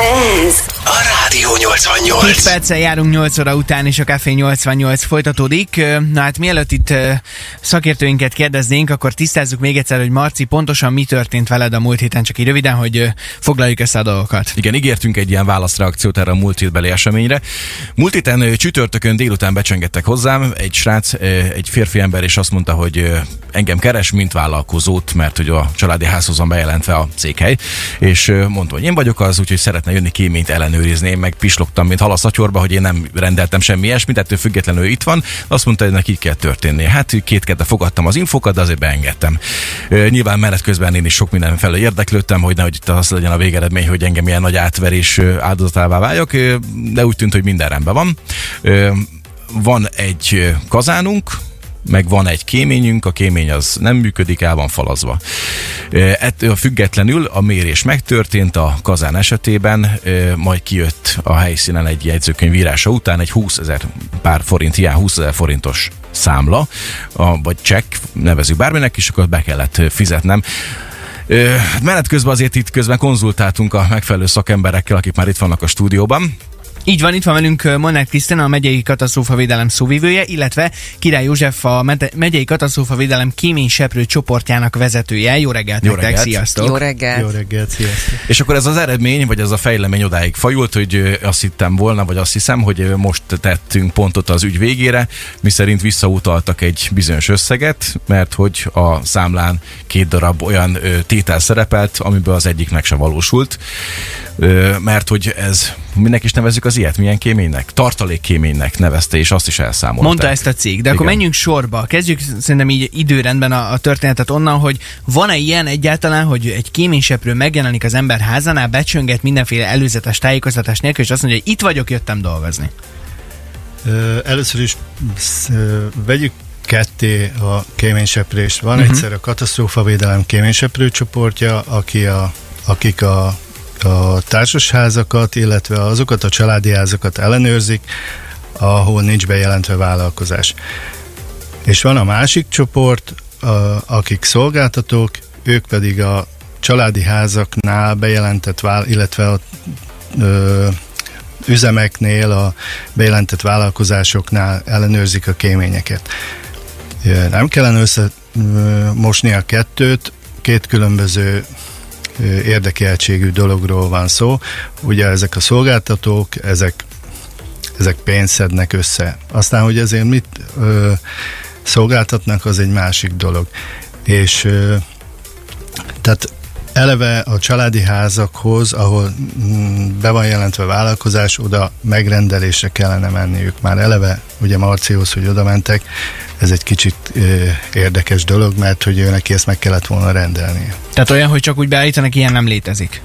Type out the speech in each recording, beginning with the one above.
Ez a Rádió 88. 7 perccel járunk 8 óra után, és a Café 88 folytatódik. Na hát mielőtt itt szakértőinket kérdeznénk, akkor tisztázzuk még egyszer, hogy Marci, pontosan mi történt veled a múlt héten, csak így röviden, hogy foglaljuk össze a dolgokat. Igen, ígértünk egy ilyen válaszreakciót erre a múlt hétbeli eseményre. Múlt héten csütörtökön délután becsengettek hozzám egy srác, egy férfi ember, és azt mondta, hogy engem keres, mint vállalkozót, mert hogy a családi házhoz van bejelentve a székhely, és mondta, hogy én vagyok az, úgyhogy szeretne jönni kéményt ellenőrizni. Én meg pislogtam, mint hal a szatyorba, hogy én nem rendeltem semmi ilyesmit, ettől függetlenül itt van. Azt mondta, hogy neki így kell történni. Hát két kedve fogadtam az infokat, de azért beengedtem. Nyilván menet közben én is sok minden felől érdeklődtem, hogy nehogy itt az legyen a végeredmény, hogy engem ilyen nagy átverés áldozatává váljak, de úgy tűnt, hogy minden rendben van. Van egy kazánunk, meg van egy kéményünk, a kémény az nem működik, el van falazva. Ettől függetlenül a mérés megtörtént a kazán esetében, majd kijött a helyszínen egy jegyzőkönyv írása után egy 20 ezer pár forint, hiány 20 ezer forintos számla, vagy csekk, nevezük bárminek, és akkor be kellett fizetnem. Menet közben azért itt közben konzultáltunk a megfelelő szakemberekkel, akik már itt vannak a stúdióban. Így van, itt van velünk Monát Krisztina, a megyei katasztrófavédelem szóvivője, illetve Király József, a megyei katasztrófavédelem kéményseprő csoportjának vezetője. Jó reggelt Jó nektek, reggelt. sziasztok! Jó reggelt! Jó reggelt, sziasztok! És akkor ez az eredmény, vagy ez a fejlemény odáig fajult, hogy azt hittem volna, vagy azt hiszem, hogy most tettünk pontot az ügy végére, miszerint visszautaltak egy bizonyos összeget, mert hogy a számlán két darab olyan tétel szerepelt, amiből az egyik meg se valósult, mert hogy ez, minek is nevezzük az ilyet, milyen kéménynek? Tartalékkéménynek nevezte, és azt is elszámolták. Mondta ezt a cég, de akkor Igen. menjünk sorba. Kezdjük szerintem így időrendben a, a történetet onnan, hogy van-e ilyen egyáltalán, hogy egy kéményseprő megjelenik az ember házánál, becsönget mindenféle előzetes tájékoztatás nélkül, és azt mondja, hogy itt vagyok, jöttem dolgozni. Először is vegyük ketté a kéményseprést. Van uh-huh. egyszer a katasztrófavédelem kéményseprő csoportja, aki a, akik a, a társasházakat, illetve azokat a családi házakat ellenőrzik, ahol nincs bejelentve vállalkozás. És van a másik csoport, akik szolgáltatók, ők pedig a családi házaknál bejelentett, illetve a üzemeknél, a bejelentett vállalkozásoknál ellenőrzik a kéményeket. Nem kellene összemosni a kettőt, két különböző érdekeltségű dologról van szó. Ugye ezek a szolgáltatók, ezek, ezek pénzt szednek össze. Aztán, hogy ezért mit ö, szolgáltatnak, az egy másik dolog. És ö, tehát eleve a családi házakhoz, ahol mm, be van jelentve vállalkozás, oda megrendelésre kellene menniük. Már eleve, ugye Marcihoz, hogy oda mentek, ez egy kicsit érdekes dolog, mert hogy ő neki ezt meg kellett volna rendelni. Tehát olyan, hogy csak úgy beállítanak, ilyen nem létezik.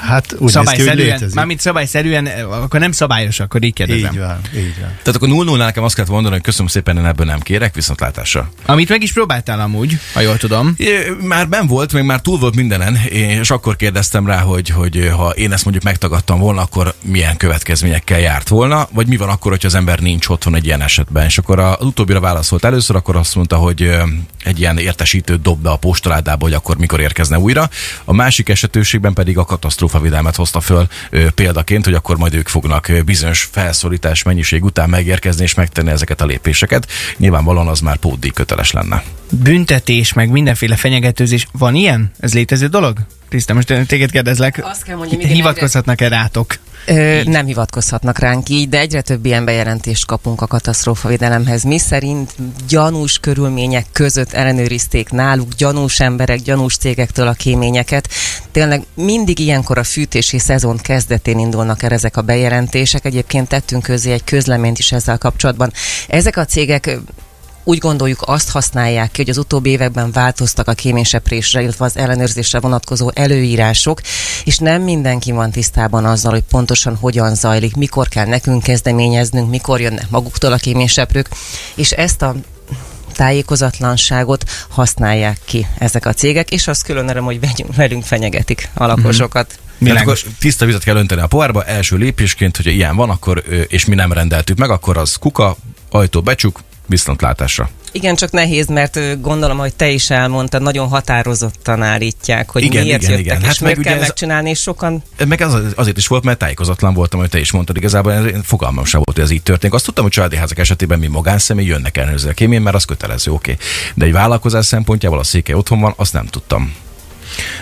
Hát úgy néz ki, hogy szabályszerűen, létezik. mármint szabályszerűen, akkor nem szabályos, akkor így kérdezem. Így van, így van. Tehát akkor 0 0 nekem azt kellett mondani, hogy köszönöm szépen, én ebből nem kérek, viszontlátásra. Amit meg is próbáltál amúgy, ha jól tudom. É, Már ben volt, még már túl volt mindenen, és akkor kérdeztem rá, hogy, hogy ha én ezt mondjuk megtagadtam volna, akkor milyen következményekkel járt volna, vagy mi van akkor, hogyha az ember nincs otthon egy ilyen esetben. És akkor az utóbbira válaszolt először, akkor azt mondta, hogy egy ilyen értesítőt dob be a postaládába, hogy akkor mikor érkezne újra. A másik esetőségben pedig a katasztrófavédelmet hozta föl példaként, hogy akkor majd ők fognak bizonyos felszólítás mennyiség után megérkezni és megtenni ezeket a lépéseket. Nyilvánvalóan az már pótdíj köteles lenne. Büntetés, meg mindenféle fenyegetőzés. Van ilyen? Ez létező dolog? Tiszta, most téged kérdezlek. Azt kell mondjam, igen, Hivatkozhatnak-e rátok? Ö, nem hivatkozhatnak ránk így, de egyre több ilyen bejelentést kapunk a katasztrófavédelemhez. Mi szerint gyanús körülmények között ellenőrizték náluk gyanús emberek, gyanús cégektől a kéményeket. Tényleg mindig ilyenkor a fűtési szezon kezdetén indulnak el ezek a bejelentések. Egyébként tettünk közé egy közleményt is ezzel kapcsolatban. Ezek a cégek úgy gondoljuk azt használják ki, hogy az utóbbi években változtak a kéményseprésre, illetve az ellenőrzésre vonatkozó előírások, és nem mindenki van tisztában azzal, hogy pontosan hogyan zajlik, mikor kell nekünk kezdeményeznünk, mikor jönnek maguktól a kéményseprők, és ezt a tájékozatlanságot használják ki ezek a cégek, és azt külön erre, hogy vegyünk, velünk fenyegetik a lakosokat. Tehát Világos. akkor tiszta vizet kell önteni a pohárba, első lépésként, hogyha ilyen van, akkor, és mi nem rendeltük meg, akkor az kuka, ajtó becsuk, viszontlátásra. Igen, csak nehéz, mert gondolom, hogy te is elmondtad, nagyon határozottan állítják, hogy Igen, miért igen, jöttek, igen. és Hát meg miért kell ez- megcsinálni, és sokan Meg az, azért is volt, mert tájékozatlan voltam, hogy te is mondtad, igazából én fogalmam sem volt, hogy ez így történik. Azt tudtam, hogy családi házak esetében mi magánszemély jönnek a kémén, mert az kötelező, oké. De egy vállalkozás szempontjából a székely otthon van, azt nem tudtam.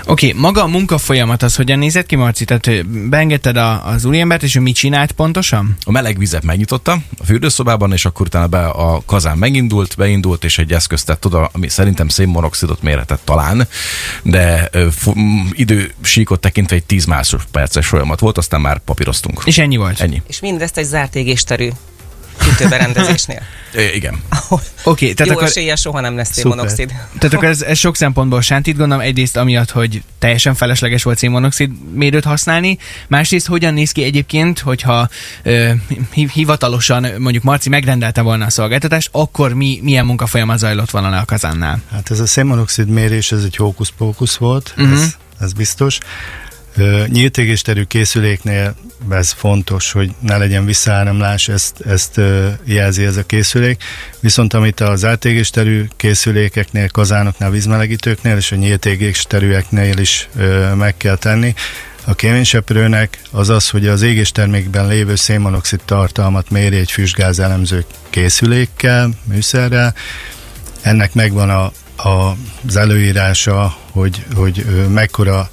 Oké, okay, maga a munkafolyamat az hogyan nézett ki, Marci? Tehát beengedted a, az úriembert, és ő mit csinált pontosan? A meleg vizet megnyitotta a fürdőszobában, és akkor utána be a kazán megindult, beindult, és egy eszközt tett oda, ami szerintem szénmonoxidot méretett talán, de m, idősíkot tekintve egy 10 másodperces folyamat volt, aztán már papíroztunk. És ennyi volt? Ennyi. És mindezt egy zárt égésterű fűtőberendezésnél. É, igen. Oké, okay, tehát jó akkor... esélye soha nem lesz szénmonoxid. Tehát akkor ez, ez sok szempontból sántít, gondolom egyrészt amiatt, hogy teljesen felesleges volt szénmonoxid mérőt használni, másrészt hogyan néz ki egyébként, hogyha ö, hi- hivatalosan mondjuk Marci megrendelte volna a szolgáltatást, akkor mi, milyen munkafolyamat zajlott volna a kazánnál? Hát ez a szénmonoxid mérés, ez egy hókusz-pókusz volt, uh-huh. ez, ez biztos. Nyílt égésterű készüléknél ez fontos, hogy ne legyen visszaáramlás, ezt, ezt jelzi ez a készülék. Viszont amit az átégésterű készülékeknél, kazánoknál, vízmelegítőknél és a nyílt égésterűeknél is meg kell tenni, a kéményseprőnek az az, hogy az égéstermékben lévő szénmonoxid tartalmat méri egy füstgáz elemző készülékkel, műszerrel. Ennek megvan a, a, az előírása, hogy, hogy mekkora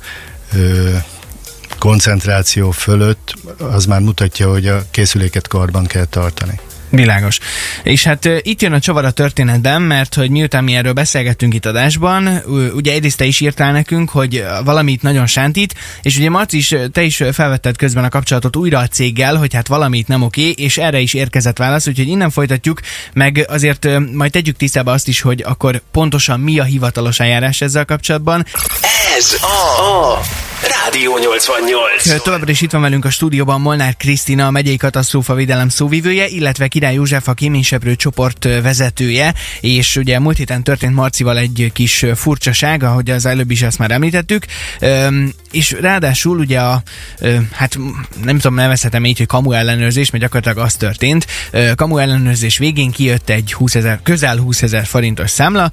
koncentráció fölött, az már mutatja, hogy a készüléket karban kell tartani. Világos. És hát itt jön a csavar a történetben, mert hogy miután mi erről beszélgettünk itt adásban, ugye egyrészt te is írtál nekünk, hogy valamit nagyon sántít, és ugye Marci is, te is felvetted közben a kapcsolatot újra a céggel, hogy hát valamit nem oké, és erre is érkezett válasz, úgyhogy innen folytatjuk, meg azért majd tegyük tisztába azt is, hogy akkor pontosan mi a hivatalos eljárás ezzel kapcsolatban. Ez a Rádió 88. Továbbra is itt van velünk a stúdióban Molnár Krisztina, a megyei katasztrófavédelem szóvivője, illetve Király József, a kéményseprő csoport vezetője, és ugye múlt héten történt Marcival egy kis furcsaság, ahogy az előbb is ezt már említettük, és ráadásul ugye a, hát nem tudom, nevezhetem így, hogy kamu ellenőrzés, mert gyakorlatilag az történt. Kamu ellenőrzés végén kijött egy 20 ezer, közel 20 ezer forintos számla,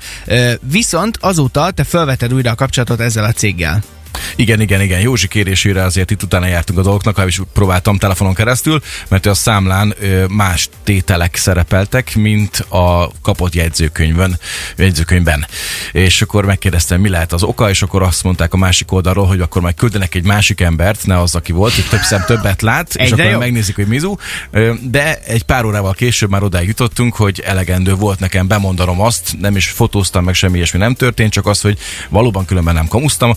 viszont azóta te felvetted újra a kapcsolatot ezzel a céggel. Igen, igen, igen. Józsi kérésére azért itt utána jártunk a dolgoknak, ha is próbáltam telefonon keresztül, mert a számlán más tételek szerepeltek, mint a kapott jegyzőkönyvön, jegyzőkönyvben. És akkor megkérdeztem, mi lehet az oka, és akkor azt mondták a másik oldalról, hogy akkor majd küldenek egy másik embert, ne az, aki volt, hogy több szem többet lát, és akkor jobb. megnézik, hogy mizu. De egy pár órával később már odáig jutottunk, hogy elegendő volt nekem bemondanom azt, nem is fotóztam meg, semmi ilyesmi nem történt, csak az, hogy valóban különben nem kamusztam. A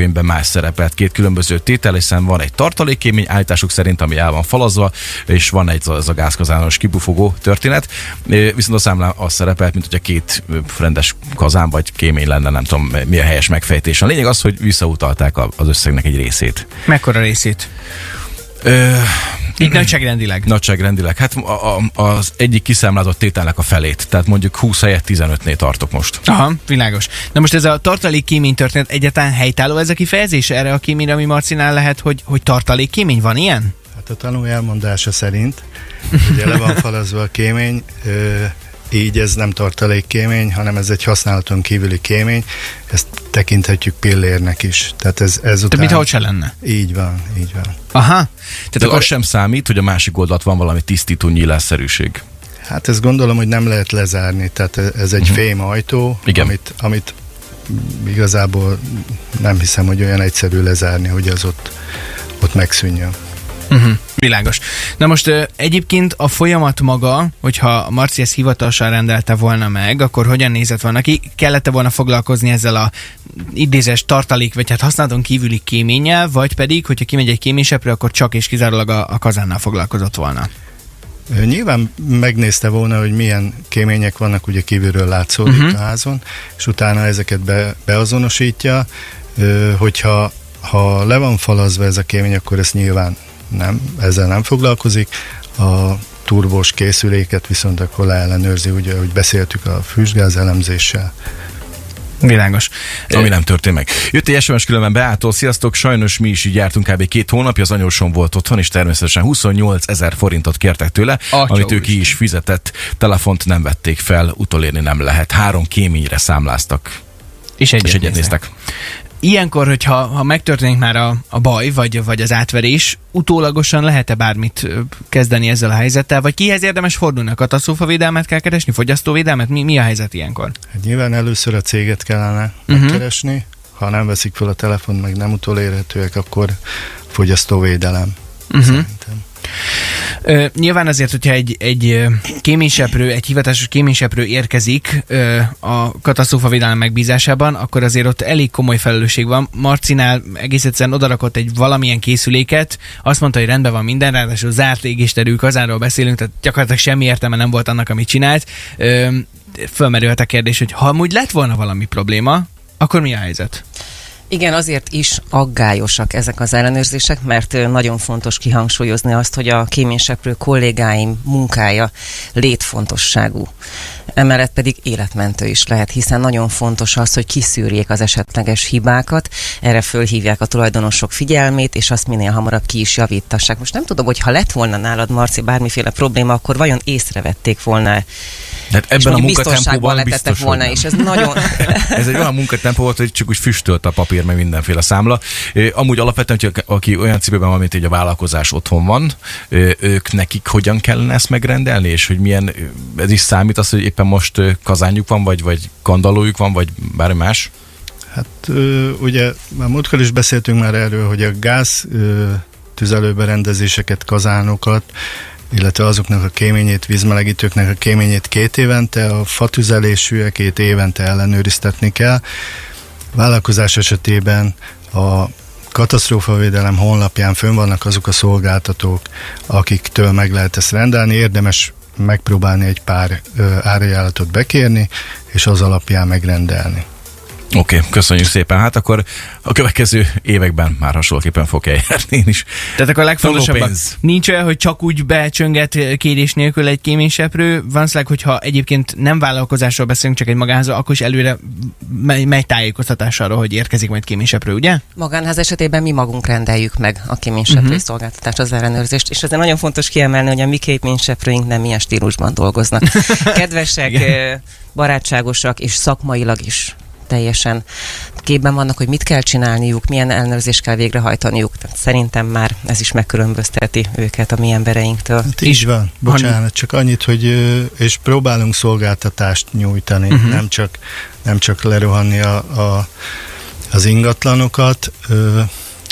jegyzőkönyvben más szerepelt két különböző tétel, hiszen van egy tartalékkémény állításuk szerint, ami el van falazva, és van egy az a gázkazános kibufogó történet. Viszont a számlán az szerepelt, mint hogy a két rendes kazán vagy kémény lenne, nem tudom mi a helyes megfejtés. A lényeg az, hogy visszautalták az összegnek egy részét. Mekkora részét? Ö, Így nagyságrendileg. Nagyságrendileg. Hát a, a, az egyik kiszámlázott tételnek a felét. Tehát mondjuk 20 helyett 15-nél tartok most. Aha, világos. Na most ez a tartalék kémény történet egyáltalán helytálló ez a kifejezés erre a kéményre, ami Marcinál lehet, hogy, hogy tartalék kémény van ilyen? Hát a tanú elmondása szerint, ugye le van falazva a kémény, ö, így ez nem tartalék kémény, hanem ez egy használaton kívüli kémény, ezt tekinthetjük pillérnek is. Tehát ez Tehát ezután... mintha ott se lenne. Így van, így van. Aha. Tehát Tehát akkor... az sem számít, hogy a másik oldalt van valami tisztító nyílásszerűség. Hát ezt gondolom, hogy nem lehet lezárni, tehát ez egy uh-huh. fém ajtó, Igen. amit, amit igazából nem hiszem, hogy olyan egyszerű lezárni, hogy az ott, ott megszűnjön. Uh-huh. Világos. Na most egyébként a folyamat maga, hogyha Marci ezt hivatalosan rendelte volna meg, akkor hogyan nézett volna ki? Kellett volna foglalkozni ezzel a idézes tartalék, vagy hát használaton kívüli kéménnyel, vagy pedig, hogyha kimegy egy kéményseprő, akkor csak és kizárólag a, a kazánnal foglalkozott volna. Nyilván megnézte volna, hogy milyen kémények vannak, ugye kívülről látszódik uh-huh. a házon, és utána ezeket be, beazonosítja, hogyha ha le van falazva ez a kémény, akkor ezt nyilván nem, ezzel nem foglalkozik. A turbós készüléket viszont akkor leellenőrzi, ugye, hogy beszéltük a füstgáz elemzéssel. Világos. Ami nem történt meg. Jött egy SMS különben Beától, sziasztok, sajnos mi is így jártunk kb. két hónapja, az anyósom volt otthon, és természetesen 28 ezer forintot kértek tőle, Atya amit ő ki is fizetett, telefont nem vették fel, utolérni nem lehet. Három kéményre számláztak, És egyet, és egyet néztek. néztek. Ilyenkor, hogyha ha megtörténik már a, a baj, vagy, vagy az átverés, utólagosan lehet-e bármit kezdeni ezzel a helyzettel, vagy kihez érdemes fordulni? A katasztrófavédelmet kell keresni, fogyasztóvédelmet? Mi, mi a helyzet ilyenkor? Hát nyilván először a céget kellene Mhm. megkeresni, ha nem veszik fel a telefon, meg nem utolérhetőek, akkor fogyasztóvédelem. Uh-huh. Szerintem. Ö, nyilván azért, hogyha egy, egy kéményseprő, egy hivatásos kéményseprő érkezik ö, a katasztrófavédelem megbízásában, akkor azért ott elég komoly felelősség van. Marcinál egész egyszerűen odarakott egy valamilyen készüléket, azt mondta, hogy rendben van minden, ráadásul zárt égésterű kazáról beszélünk, tehát gyakorlatilag semmi értelme nem volt annak, amit csinált. Ö, fölmerülhet a kérdés, hogy ha amúgy lett volna valami probléma, akkor mi a helyzet? Igen, azért is aggályosak ezek az ellenőrzések, mert nagyon fontos kihangsúlyozni azt, hogy a kéményseprő kollégáim munkája létfontosságú. Emellett pedig életmentő is lehet, hiszen nagyon fontos az, hogy kiszűrjék az esetleges hibákat, erre fölhívják a tulajdonosok figyelmét, és azt minél hamarabb ki is javítassák. Most nem tudom, hogy ha lett volna nálad, Marci, bármiféle probléma, akkor vajon észrevették volna Tehát és ebben a mondjuk biztonságban munkatempóban biztos, volna, és ez nagyon... Ez egy olyan munkatempó volt, hogy csak úgy füstölt a papír, meg mindenféle számla. Amúgy alapvetően, hogy aki olyan cipőben van, mint egy a vállalkozás otthon van, ők nekik hogyan kellene ezt megrendelni, és hogy milyen, ez is számít az, hogy éppen most kazányuk van, vagy, vagy kandallójuk van, vagy bármi más? Hát ugye már múltkor is beszéltünk már erről, hogy a gáz tüzelőberendezéseket, kazánokat, illetve azoknak a kéményét, vízmelegítőknek a kéményét két évente, a fatüzelésűekét évente ellenőriztetni kell. Vállalkozás esetében a katasztrófavédelem honlapján fönn vannak azok a szolgáltatók, akiktől meg lehet ezt rendelni. Érdemes megpróbálni egy pár ö, árajánlatot bekérni, és az alapján megrendelni. Oké, okay, köszönjük szépen. Hát akkor a következő években már hasonlóképpen fog eljárni én is. Tehát akkor a legfontosabb, nincs olyan, hogy csak úgy becsönget kérés nélkül egy kéményseprő. Van szleg, hogyha egyébként nem vállalkozásról beszélünk, csak egy magánházról, akkor is előre megy, megy tájékoztatás arról, hogy érkezik majd kéményseprő, ugye? Magánház esetében mi magunk rendeljük meg a kéményseprő uh-huh. szolgáltatást, az ellenőrzést, és azért nagyon fontos kiemelni, hogy a mi kéményseprőink nem ilyen stílusban dolgoznak. Kedvesek, barátságosak és szakmailag is teljesen képben vannak, hogy mit kell csinálniuk, milyen ellenőrzést kell végrehajtaniuk. Tehát szerintem már ez is megkülönbözteti őket a mi embereinktől. Hát így van. Bocsánat, csak annyit, hogy és próbálunk szolgáltatást nyújtani, uh-huh. nem, csak, nem csak lerohanni a, a, az ingatlanokat, ö,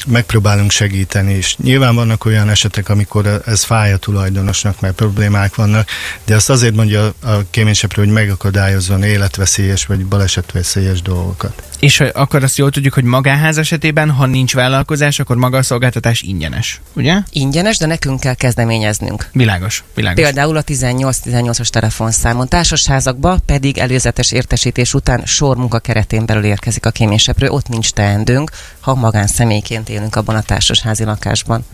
megpróbálunk segíteni is. Nyilván vannak olyan esetek, amikor ez fáj a tulajdonosnak, mert problémák vannak, de azt azért mondja a kéményseprő, hogy megakadályozzon életveszélyes vagy balesetveszélyes dolgokat. És akkor azt jól tudjuk, hogy magánház esetében, ha nincs vállalkozás, akkor maga a szolgáltatás ingyenes, ugye? Ingyenes, de nekünk kell kezdeményeznünk. Világos, világos. Például a 18-18-as telefonszámon. Társasházakba pedig előzetes értesítés után sormunka keretén belül érkezik a kéményseprő. Ott nincs teendőnk, ha magánszemélyként élünk abban a társasházi lakásban.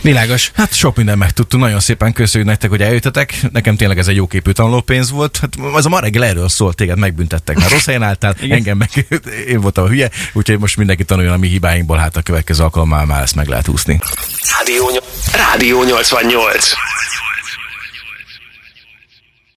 Világos. Hát sok minden megtudtunk, nagyon szépen köszönjük nektek, hogy eljöttetek. Nekem tényleg ez egy jóképű tanulópénz volt. Hát az a ma reggel erről szólt, téged megbüntettek, mert rossz helyen álltál, engem meg én voltam a hülye, úgyhogy most mindenki tanuljon a mi hibáinkból, hát a következő alkalommal már ezt meg lehet úszni. Rádió, Rádió 88.